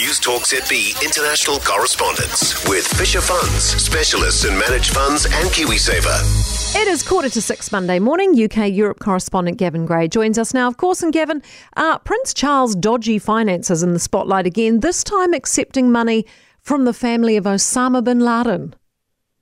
News Talk ZB international correspondence with Fisher Funds, specialists in managed funds and KiwiSaver. It is quarter to six Monday morning. UK Europe correspondent Gavin Gray joins us now, of course. And Gavin, uh, Prince Charles' dodgy finances in the spotlight again, this time accepting money from the family of Osama bin Laden.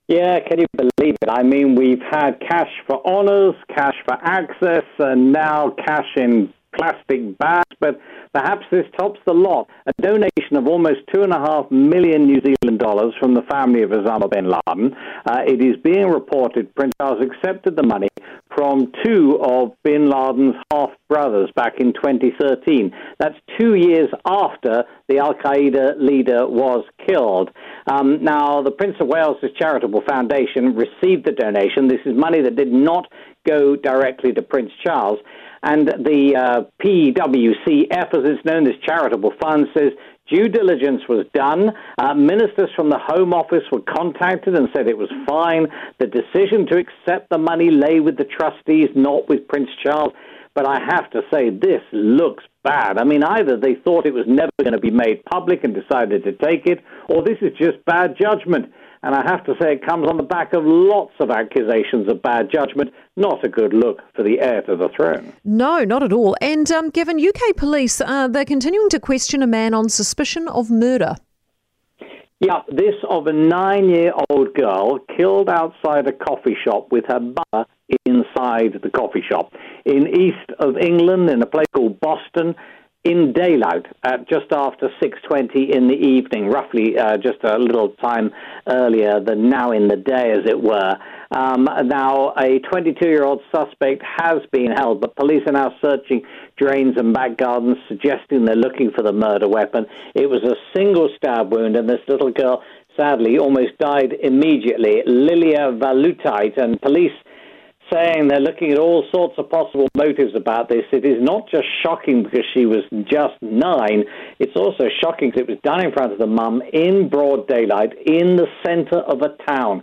Yeah, can you believe it? I mean, we've had cash for honours, cash for access, and now cash in plastic bags. But Perhaps this tops the lot. A donation of almost two and a half million New Zealand dollars from the family of Osama bin Laden. Uh, it is being reported Prince Charles accepted the money from two of bin Laden's half brothers back in 2013. That's two years after the Al Qaeda leader was killed. Um, now, the Prince of Wales' charitable foundation received the donation. This is money that did not go directly to Prince Charles. And the uh, PWCF, as it's known, this charitable fund, says due diligence was done. Uh, ministers from the Home Office were contacted and said it was fine. The decision to accept the money lay with the trustees, not with Prince Charles. But I have to say, this looks bad. I mean, either they thought it was never going to be made public and decided to take it, or this is just bad judgment. And I have to say, it comes on the back of lots of accusations of bad judgment. Not a good look for the heir to the throne. No, not at all. And um, Gavin UK police, uh, they're continuing to question a man on suspicion of murder. Yeah, this of a nine year old girl killed outside a coffee shop with her mother inside the coffee shop. In east of England, in a place called Boston, in daylight at just after 6.20 in the evening, roughly uh, just a little time earlier than now in the day, as it were. Um, now, a 22-year-old suspect has been held, but police are now searching drains and back gardens, suggesting they're looking for the murder weapon. It was a single stab wound, and this little girl sadly almost died immediately. Lilia Valutyte and police saying they're looking at all sorts of possible motives about this. It is not just shocking because she was just nine, it's also shocking because it was done in front of the mum in broad daylight in the centre of a town.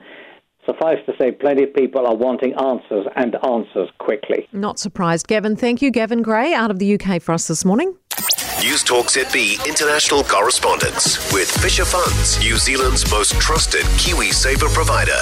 Suffice to say, plenty of people are wanting answers and answers quickly. Not surprised, Gavin. Thank you, Gavin Gray, out of the UK for us this morning. News Talk ZB international correspondence with Fisher Funds, New Zealand's most trusted KiwiSaver provider.